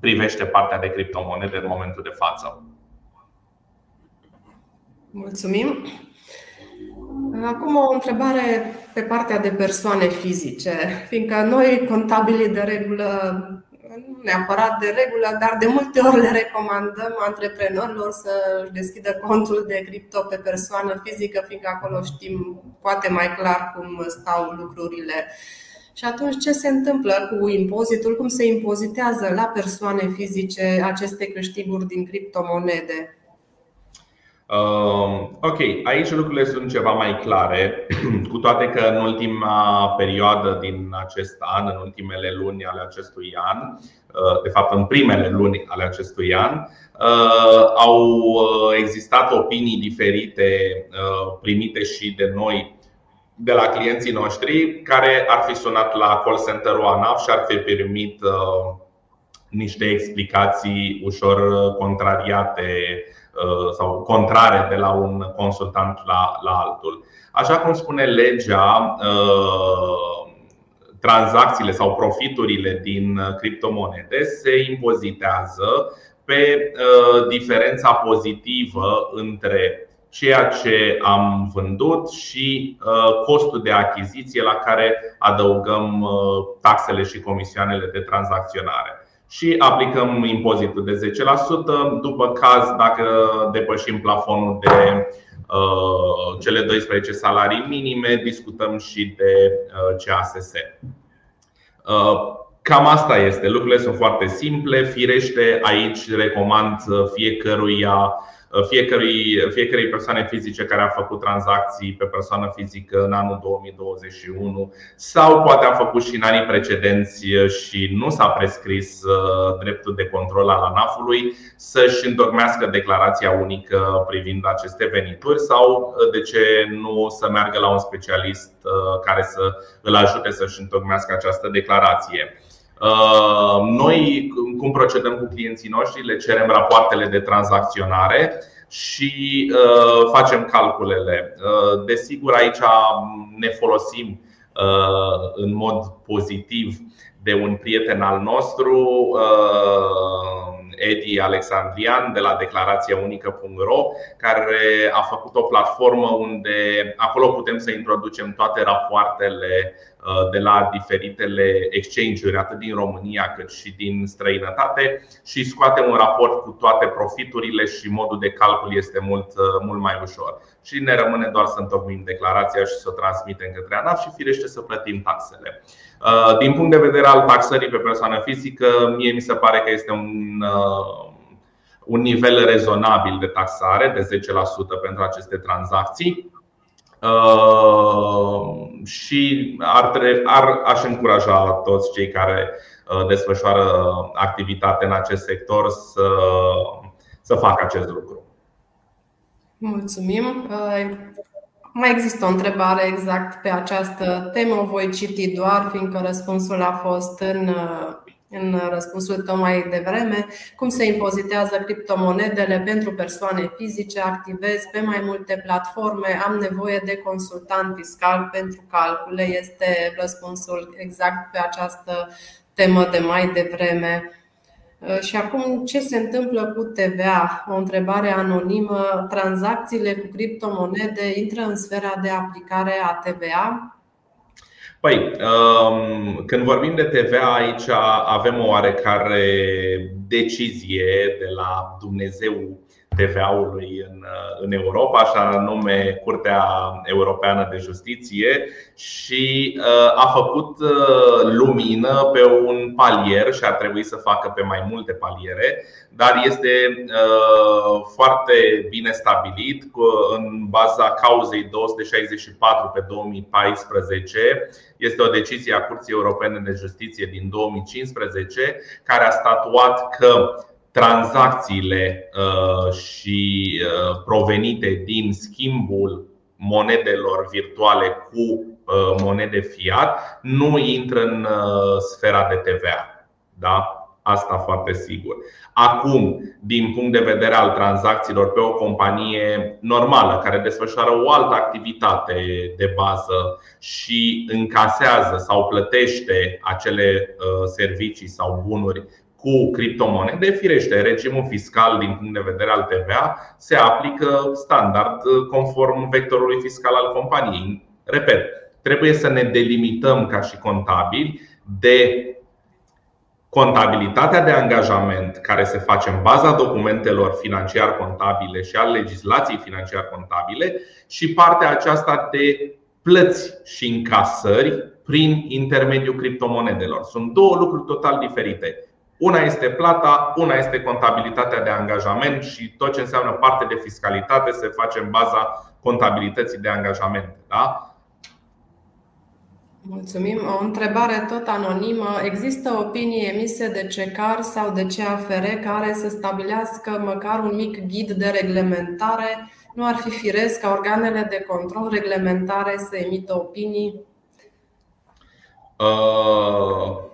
privește partea de criptomonede în momentul de față. Mulțumim. Acum o întrebare pe partea de persoane fizice, fiindcă noi, contabilii de regulă, nu neapărat de regulă, dar de multe ori le recomandăm antreprenorilor să deschidă contul de cripto pe persoană fizică, fiindcă acolo știm poate mai clar cum stau lucrurile. Și atunci ce se întâmplă cu impozitul? Cum se impozitează la persoane fizice aceste câștiguri din criptomonede? Uh, ok, aici lucrurile sunt ceva mai clare, cu toate că în ultima perioadă din acest an, în ultimele luni ale acestui an, uh, de fapt în primele luni ale acestui an, uh, au uh, existat opinii diferite primite și de noi de la clienții noștri care ar fi sunat la call center-ul ANAF și ar fi primit niște explicații ușor contrariate Uh, sau contrare de la un consultant la, la altul. Așa cum spune legea, uh, tranzacțiile sau profiturile din criptomonede se impozitează pe uh, diferența pozitivă între ceea ce am vândut și costul de achiziție la care adăugăm taxele și comisioanele de tranzacționare și aplicăm impozitul de 10%. După caz, dacă depășim plafonul de uh, cele 12 salarii minime, discutăm și de uh, CASS. Uh, cam asta este. Lucrurile sunt foarte simple. Firește, aici recomand fiecăruia Uh, fiecărui, fiecărei persoane fizice care a făcut tranzacții pe persoană fizică în anul 2021 sau poate a făcut și în anii precedenți și nu s-a prescris uh, dreptul de control al ANAF-ului să-și întocmească declarația unică privind aceste venituri sau uh, de ce nu să meargă la un specialist care să îl ajute să-și întocmească această declarație. Uh, noi, cum procedăm cu clienții noștri, le cerem rapoartele de tranzacționare și uh, facem calculele. Uh, desigur, aici ne folosim în mod pozitiv de un prieten al nostru, Edi Alexandrian de la declarațiaunică.ro care a făcut o platformă unde acolo putem să introducem toate rapoartele Uh, de la diferitele exchange-uri, atât din România cât și din străinătate, și scoate un raport cu toate profiturile și modul de calcul este mult, uh, mult mai ușor. Și ne rămâne doar să întocmim declarația și să o transmitem către ANAF și firește să plătim taxele. Uh, din punct de vedere al taxării pe persoană fizică, mie mi se pare că este un un nivel rezonabil de taxare de 10% pentru aceste tranzacții. Uh, și ar, tre- ar, aș încuraja toți cei care uh, desfășoară activitate în acest sector să, să facă acest lucru. Mulțumim. Uh, mai există o întrebare exact pe această temă, o voi citi doar, fiindcă răspunsul a fost în în răspunsul tău mai devreme, cum se impozitează criptomonedele pentru persoane fizice, activez pe mai multe platforme, am nevoie de consultant fiscal pentru calcule. Este răspunsul exact pe această temă de mai devreme. Și acum, ce se întâmplă cu TVA? O întrebare anonimă. Tranzacțiile cu criptomonede intră în sfera de aplicare a TVA? Păi, um, când vorbim de TVA, aici avem o oarecare decizie de la Dumnezeu TVA-ului în, în Europa, așa nume Curtea Europeană de Justiție, și uh, a făcut uh, lumină pe un palier și ar trebui să facă pe mai multe paliere, dar este uh, foarte bine stabilit în baza cauzei 264 pe 2014. Este o decizie a Curții Europene de Justiție din 2015 care a statuat că tranzacțiile uh, și uh, provenite din schimbul monedelor virtuale cu uh, monede fiat nu intră în sfera de TVA. Da? Asta foarte sigur. Acum, din punct de vedere al tranzacțiilor pe o companie normală care desfășoară o altă activitate de bază și încasează sau plătește acele servicii sau bunuri cu criptomonede, firește, regimul fiscal din punct de vedere al TVA se aplică standard conform vectorului fiscal al companiei. Repet, trebuie să ne delimităm ca și contabili de contabilitatea de angajament care se face în baza documentelor financiar-contabile și al legislației financiar-contabile și partea aceasta de plăți și încasări prin intermediul criptomonedelor. Sunt două lucruri total diferite. Una este plata, una este contabilitatea de angajament și tot ce înseamnă parte de fiscalitate se face în baza contabilității de angajament. Da? Mulțumim. O întrebare tot anonimă. Există opinii emise de CECAR sau de CAFR care să stabilească măcar un mic ghid de reglementare? Nu ar fi firesc ca organele de control reglementare să emită opinii? Uh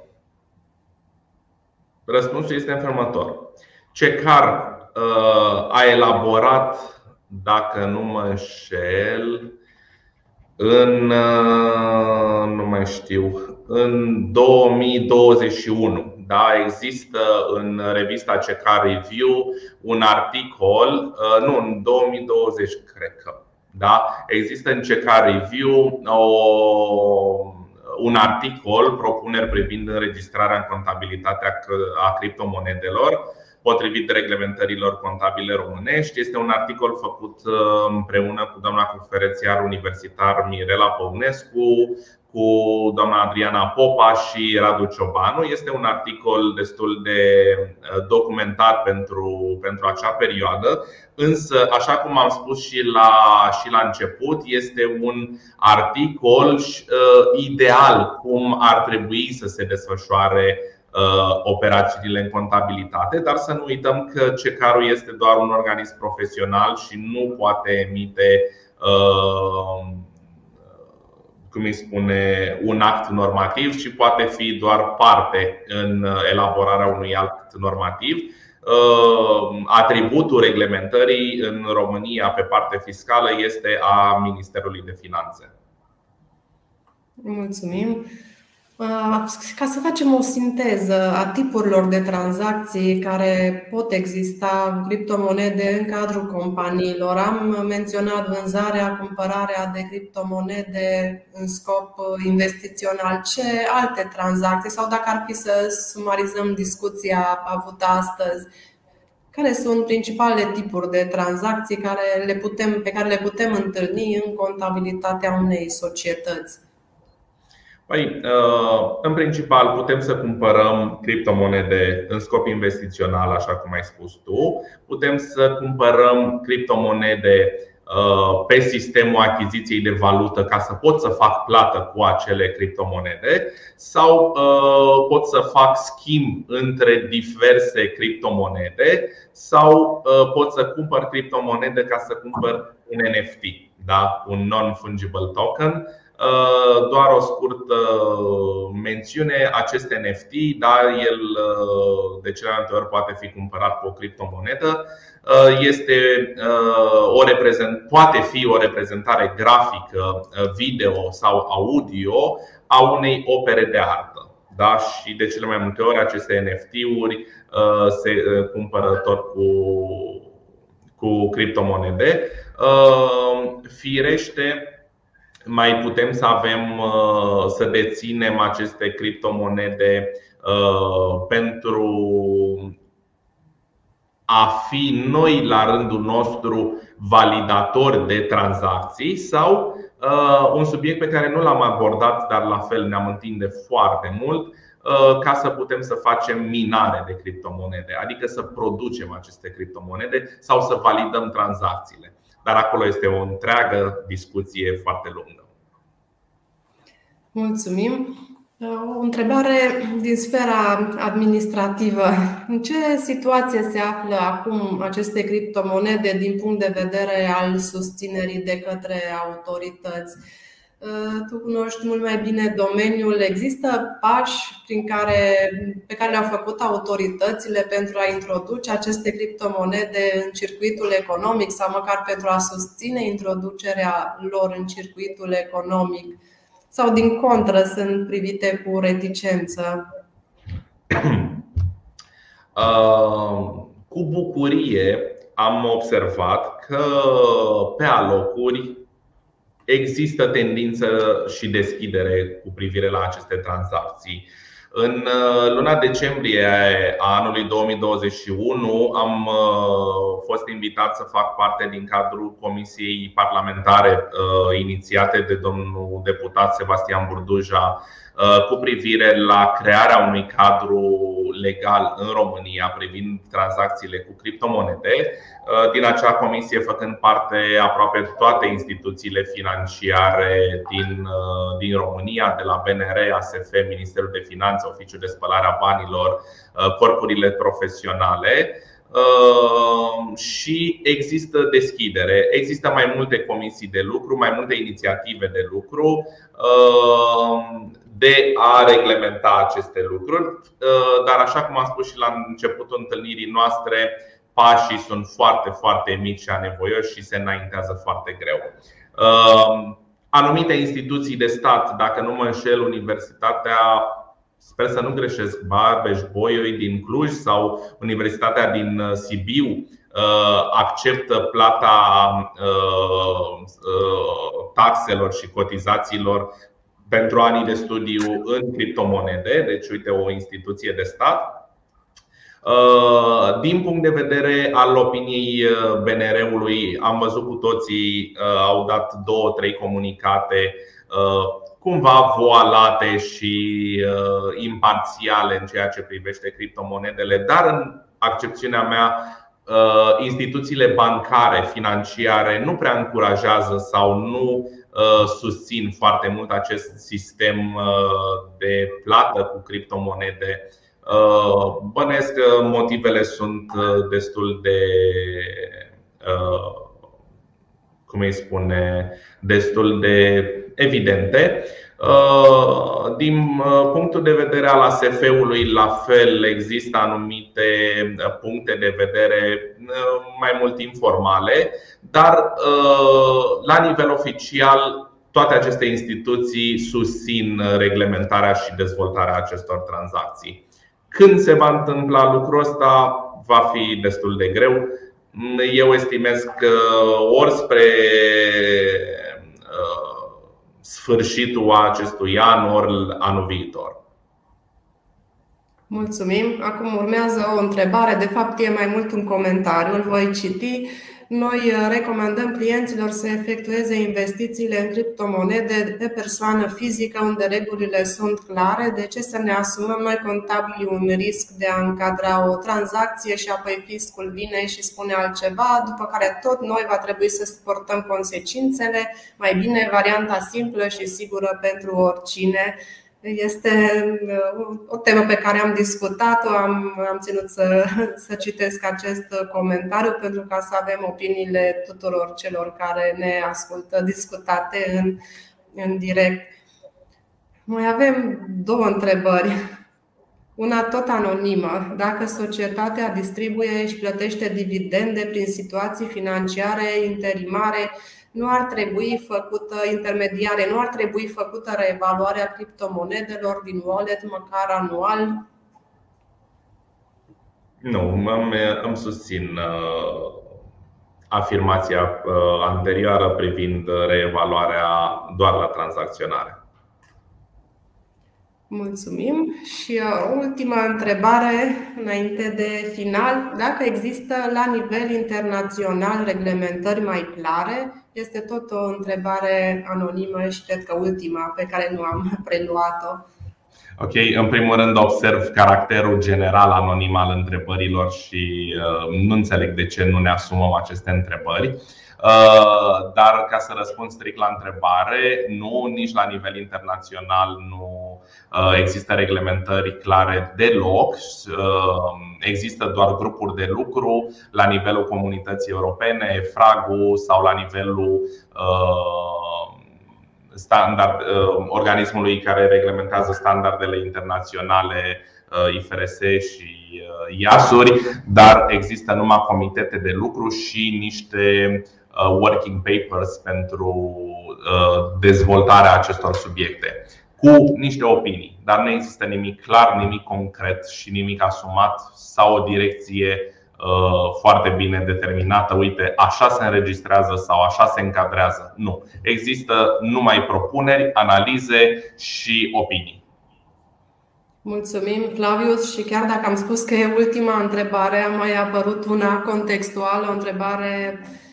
Răspunsul este înfermător. CECAR uh, a elaborat, dacă nu mă înșel, în uh, nu mai știu, în 2021. Da, există în revista CECAR Review un articol, uh, nu, în 2020 cred că. Da, există în CECAR Review o un articol, propuneri privind înregistrarea în contabilitatea a criptomonedelor, potrivit reglementărilor contabile românești. Este un articol făcut uh, împreună cu doamna conferențiar universitar Mirela Păunescu, cu doamna Adriana Popa și Radu Ciobanu. Este un articol destul de uh, documentat pentru, pentru acea perioadă, însă, așa cum am spus și la, și la început, este un articol uh, ideal cum ar trebui să se desfășoare uh, operațiunile în contabilitate, dar să nu uităm că CECAR-ul este doar un organism profesional și nu poate emite uh, cum îi spune, un act normativ, ci poate fi doar parte în elaborarea unui act normativ. Uh, atributul reglementării în România pe parte fiscală este a Ministerului de Finanțe. Mulțumim. Ca să facem o sinteză a tipurilor de tranzacții care pot exista în criptomonede în cadrul companiilor, am menționat vânzarea, cumpărarea de criptomonede în scop investițional. Ce alte tranzacții sau dacă ar fi să sumarizăm discuția avută astăzi, care sunt principalele tipuri de tranzacții care le putem, pe care le putem întâlni în contabilitatea unei societăți? Păi, uh, în principal, putem să cumpărăm criptomonede în scop investițional, așa cum ai spus tu. Putem să cumpărăm criptomonede uh, pe sistemul achiziției de valută ca să pot să fac plată cu acele criptomonede sau uh, pot să fac schimb între diverse criptomonede sau pot să cumpăr criptomonede ca să cumpăr un NFT, da? un non-fungible token Uh, doar o scurtă mențiune, acest NFT, dar el uh, de cele mai multe ori poate fi cumpărat cu o criptomonedă, uh, este o reprezent, poate fi o reprezentare grafică, video sau audio a unei opere de artă. Da? Și de cele mai multe ori aceste NFT-uri se cumpără tot cu, cu criptomonede. Firește, mai putem să avem, uh, să deținem aceste criptomonede uh, pentru a fi noi la rândul nostru validatori de tranzacții sau uh, un subiect pe care nu l-am abordat, dar la fel ne-am întinde foarte mult, ca să putem să facem minare de criptomonede, adică să producem aceste criptomonede sau să validăm tranzacțiile. Dar acolo este o întreagă discuție foarte lungă. Mulțumim. O întrebare din sfera administrativă. În ce situație se află acum aceste criptomonede din punct de vedere al susținerii de către autorități? Tu cunoști mult mai bine domeniul. Există pași prin care, pe care le-au făcut autoritățile pentru a introduce aceste criptomonede în circuitul economic sau măcar pentru a susține introducerea lor în circuitul economic? Sau din contră sunt privite cu reticență? Cu bucurie am observat că pe alocuri există tendință și deschidere cu privire la aceste tranzacții. În uh, luna decembrie a anului 2021 am uh, fost invitat să fac parte din cadrul Comisiei Parlamentare uh, inițiate de domnul deputat Sebastian Burduja cu privire la crearea unui cadru legal în România privind tranzacțiile cu criptomonede. Uh, din acea comisie făcând parte aproape toate instituțiile financiare din, uh, din România, de la BNR, ASF, Ministerul de Finanțe, Oficiul de Spălare a Banilor, uh, corpurile profesionale. Și există deschidere. Există mai multe comisii de lucru, mai multe inițiative de lucru de a reglementa aceste lucruri. Dar, așa cum am spus și la începutul întâlnirii noastre, pașii sunt foarte, foarte mici și anevoioși și se înaintează foarte greu. Um, anumite instituții de stat, dacă nu mă înșel, Universitatea Sper să nu greșesc, Barbeș Bolyai din Cluj sau Universitatea din uh, Sibiu uh, acceptă plata uh, taxelor și cotizațiilor pentru anii de studiu în criptomonede, deci uite o instituție de stat. Uh, din punct de vedere al opiniei uh, BNR-ului, am văzut cu toții, uh, au dat două, trei comunicate cumva voalate și imparțiale în ceea ce privește criptomonedele, dar în accepțiunea mea, instituțiile bancare, financiare nu prea încurajează sau nu susțin foarte mult acest sistem de plată cu criptomonede. Uh, bănesc că motivele sunt uh, destul de uh, cum îi spune, destul de evidente. Din punctul de vedere al ASF-ului, la fel există anumite puncte de vedere mai mult informale, dar la nivel oficial toate aceste instituții susțin reglementarea și dezvoltarea acestor tranzacții. Când se va întâmpla lucrul ăsta, va fi destul de greu. Eu estimez că ori spre uh, sfârșitul acestui an, ori anul viitor. Mulțumim. Acum urmează o întrebare, de fapt e mai mult un comentariu, îl voi citi. Noi uh, recomandăm clienților să efectueze investițiile în criptomonede pe persoană fizică unde regulile sunt clare. De ce să ne asumăm noi contabili un risc de a încadra o tranzacție și apoi fiscul vine și spune altceva, după care tot noi va trebui să suportăm consecințele. Mai bine varianta simplă și sigură pentru oricine este uh, o temă pe care am discutat-o, am, am ținut să, să citesc acest comentariu pentru ca să avem opiniile tuturor celor care ne ascultă discutate în, în direct. Mai avem două întrebări. Una tot anonimă. Dacă societatea distribuie și plătește dividende prin situații financiare interimare, nu ar trebui făcută intermediare, nu ar trebui făcută reevaluarea criptomonedelor din wallet măcar anual? Nu, îmi, îmi susțin uh, afirmația uh, anterioară privind reevaluarea doar la tranzacționare. Mulțumim. Și uh, o ultimă întrebare înainte de final. Dacă există la nivel internațional reglementări mai clare, este tot o întrebare anonimă și cred că ultima pe care nu am preluat-o. Ok, în primul rând observ caracterul general anonim al întrebărilor și uh, nu înțeleg de ce nu ne asumăm aceste întrebări. Uh, dar ca să răspund strict la întrebare, nu, nici la nivel internațional nu uh, există reglementări clare deloc. Uh, există doar grupuri de lucru la nivelul comunității europene, FRAG-ul sau la nivelul standard, organismului care reglementează standardele internaționale IFRS și IASuri, dar există numai comitete de lucru și niște Uh, working papers pentru uh, dezvoltarea acestor subiecte cu niște opinii, dar nu există nimic clar, nimic concret și nimic asumat sau o direcție uh, foarte bine determinată. Uite, așa se înregistrează sau așa se încadrează. Nu. Există numai propuneri, analize și opinii. Mulțumim, Flavius, și chiar dacă am spus că e ultima întrebare, a mai apărut una contextuală, o întrebare Uh,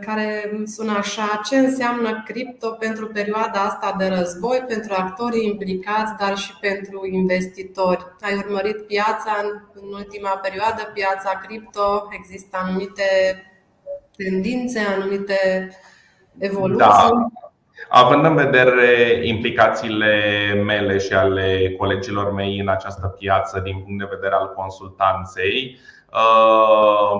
care sună așa: ce înseamnă cripto pentru perioada asta de război, pentru actorii implicați, dar și pentru investitori? Ai urmărit piața în ultima perioadă, piața cripto, există anumite tendințe, anumite evoluții? Da. Având în vedere implicațiile mele și ale colegilor mei în această piață din punct de vedere al consultanței, Uh,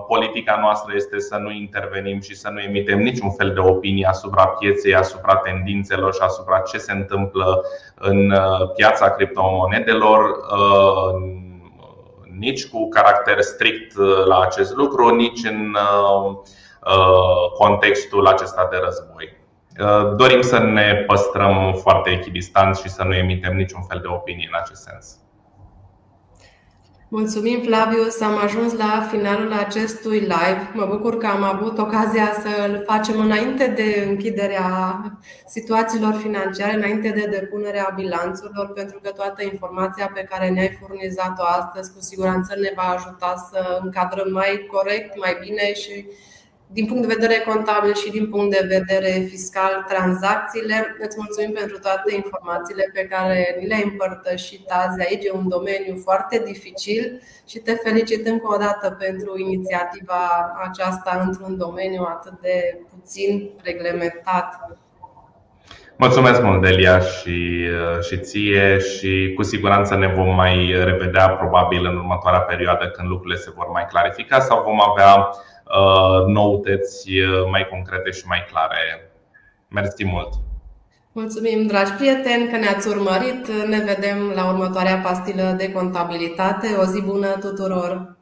politica noastră este să nu intervenim și să nu emitem niciun fel de opinie asupra pieței, asupra tendințelor și asupra ce se întâmplă în uh, piața criptomonedelor, uh, nici cu caracter strict la acest lucru, nici în contextul acesta de război. Dorim să ne păstrăm foarte echidistanți și să nu emitem niciun fel de opinie în acest sens. Mulțumim, Flavius. Am ajuns la finalul acestui live. Mă bucur că am avut ocazia să îl facem înainte de închiderea situațiilor financiare, înainte de depunerea bilanțurilor, pentru că toată informația pe care ne-ai furnizat-o astăzi cu siguranță ne va ajuta să încadrăm mai corect, mai bine și din punct de vedere contabil și din punct de vedere fiscal tranzacțiile. Îți mulțumim pentru toate informațiile pe care ni le-ai împărtășit azi aici. E un domeniu foarte dificil și te felicit încă o dată pentru inițiativa aceasta într-un domeniu atât de puțin reglementat. Mulțumesc mult, Delia, și, și ție și cu siguranță ne vom mai revedea probabil în următoarea perioadă când lucrurile se vor mai clarifica sau vom avea Uh, noutăți uh, mai concrete și mai clare. Mersi mult! Mulțumim, dragi prieteni, că ne-ați urmărit. Ne vedem la următoarea pastilă de contabilitate. O zi bună tuturor!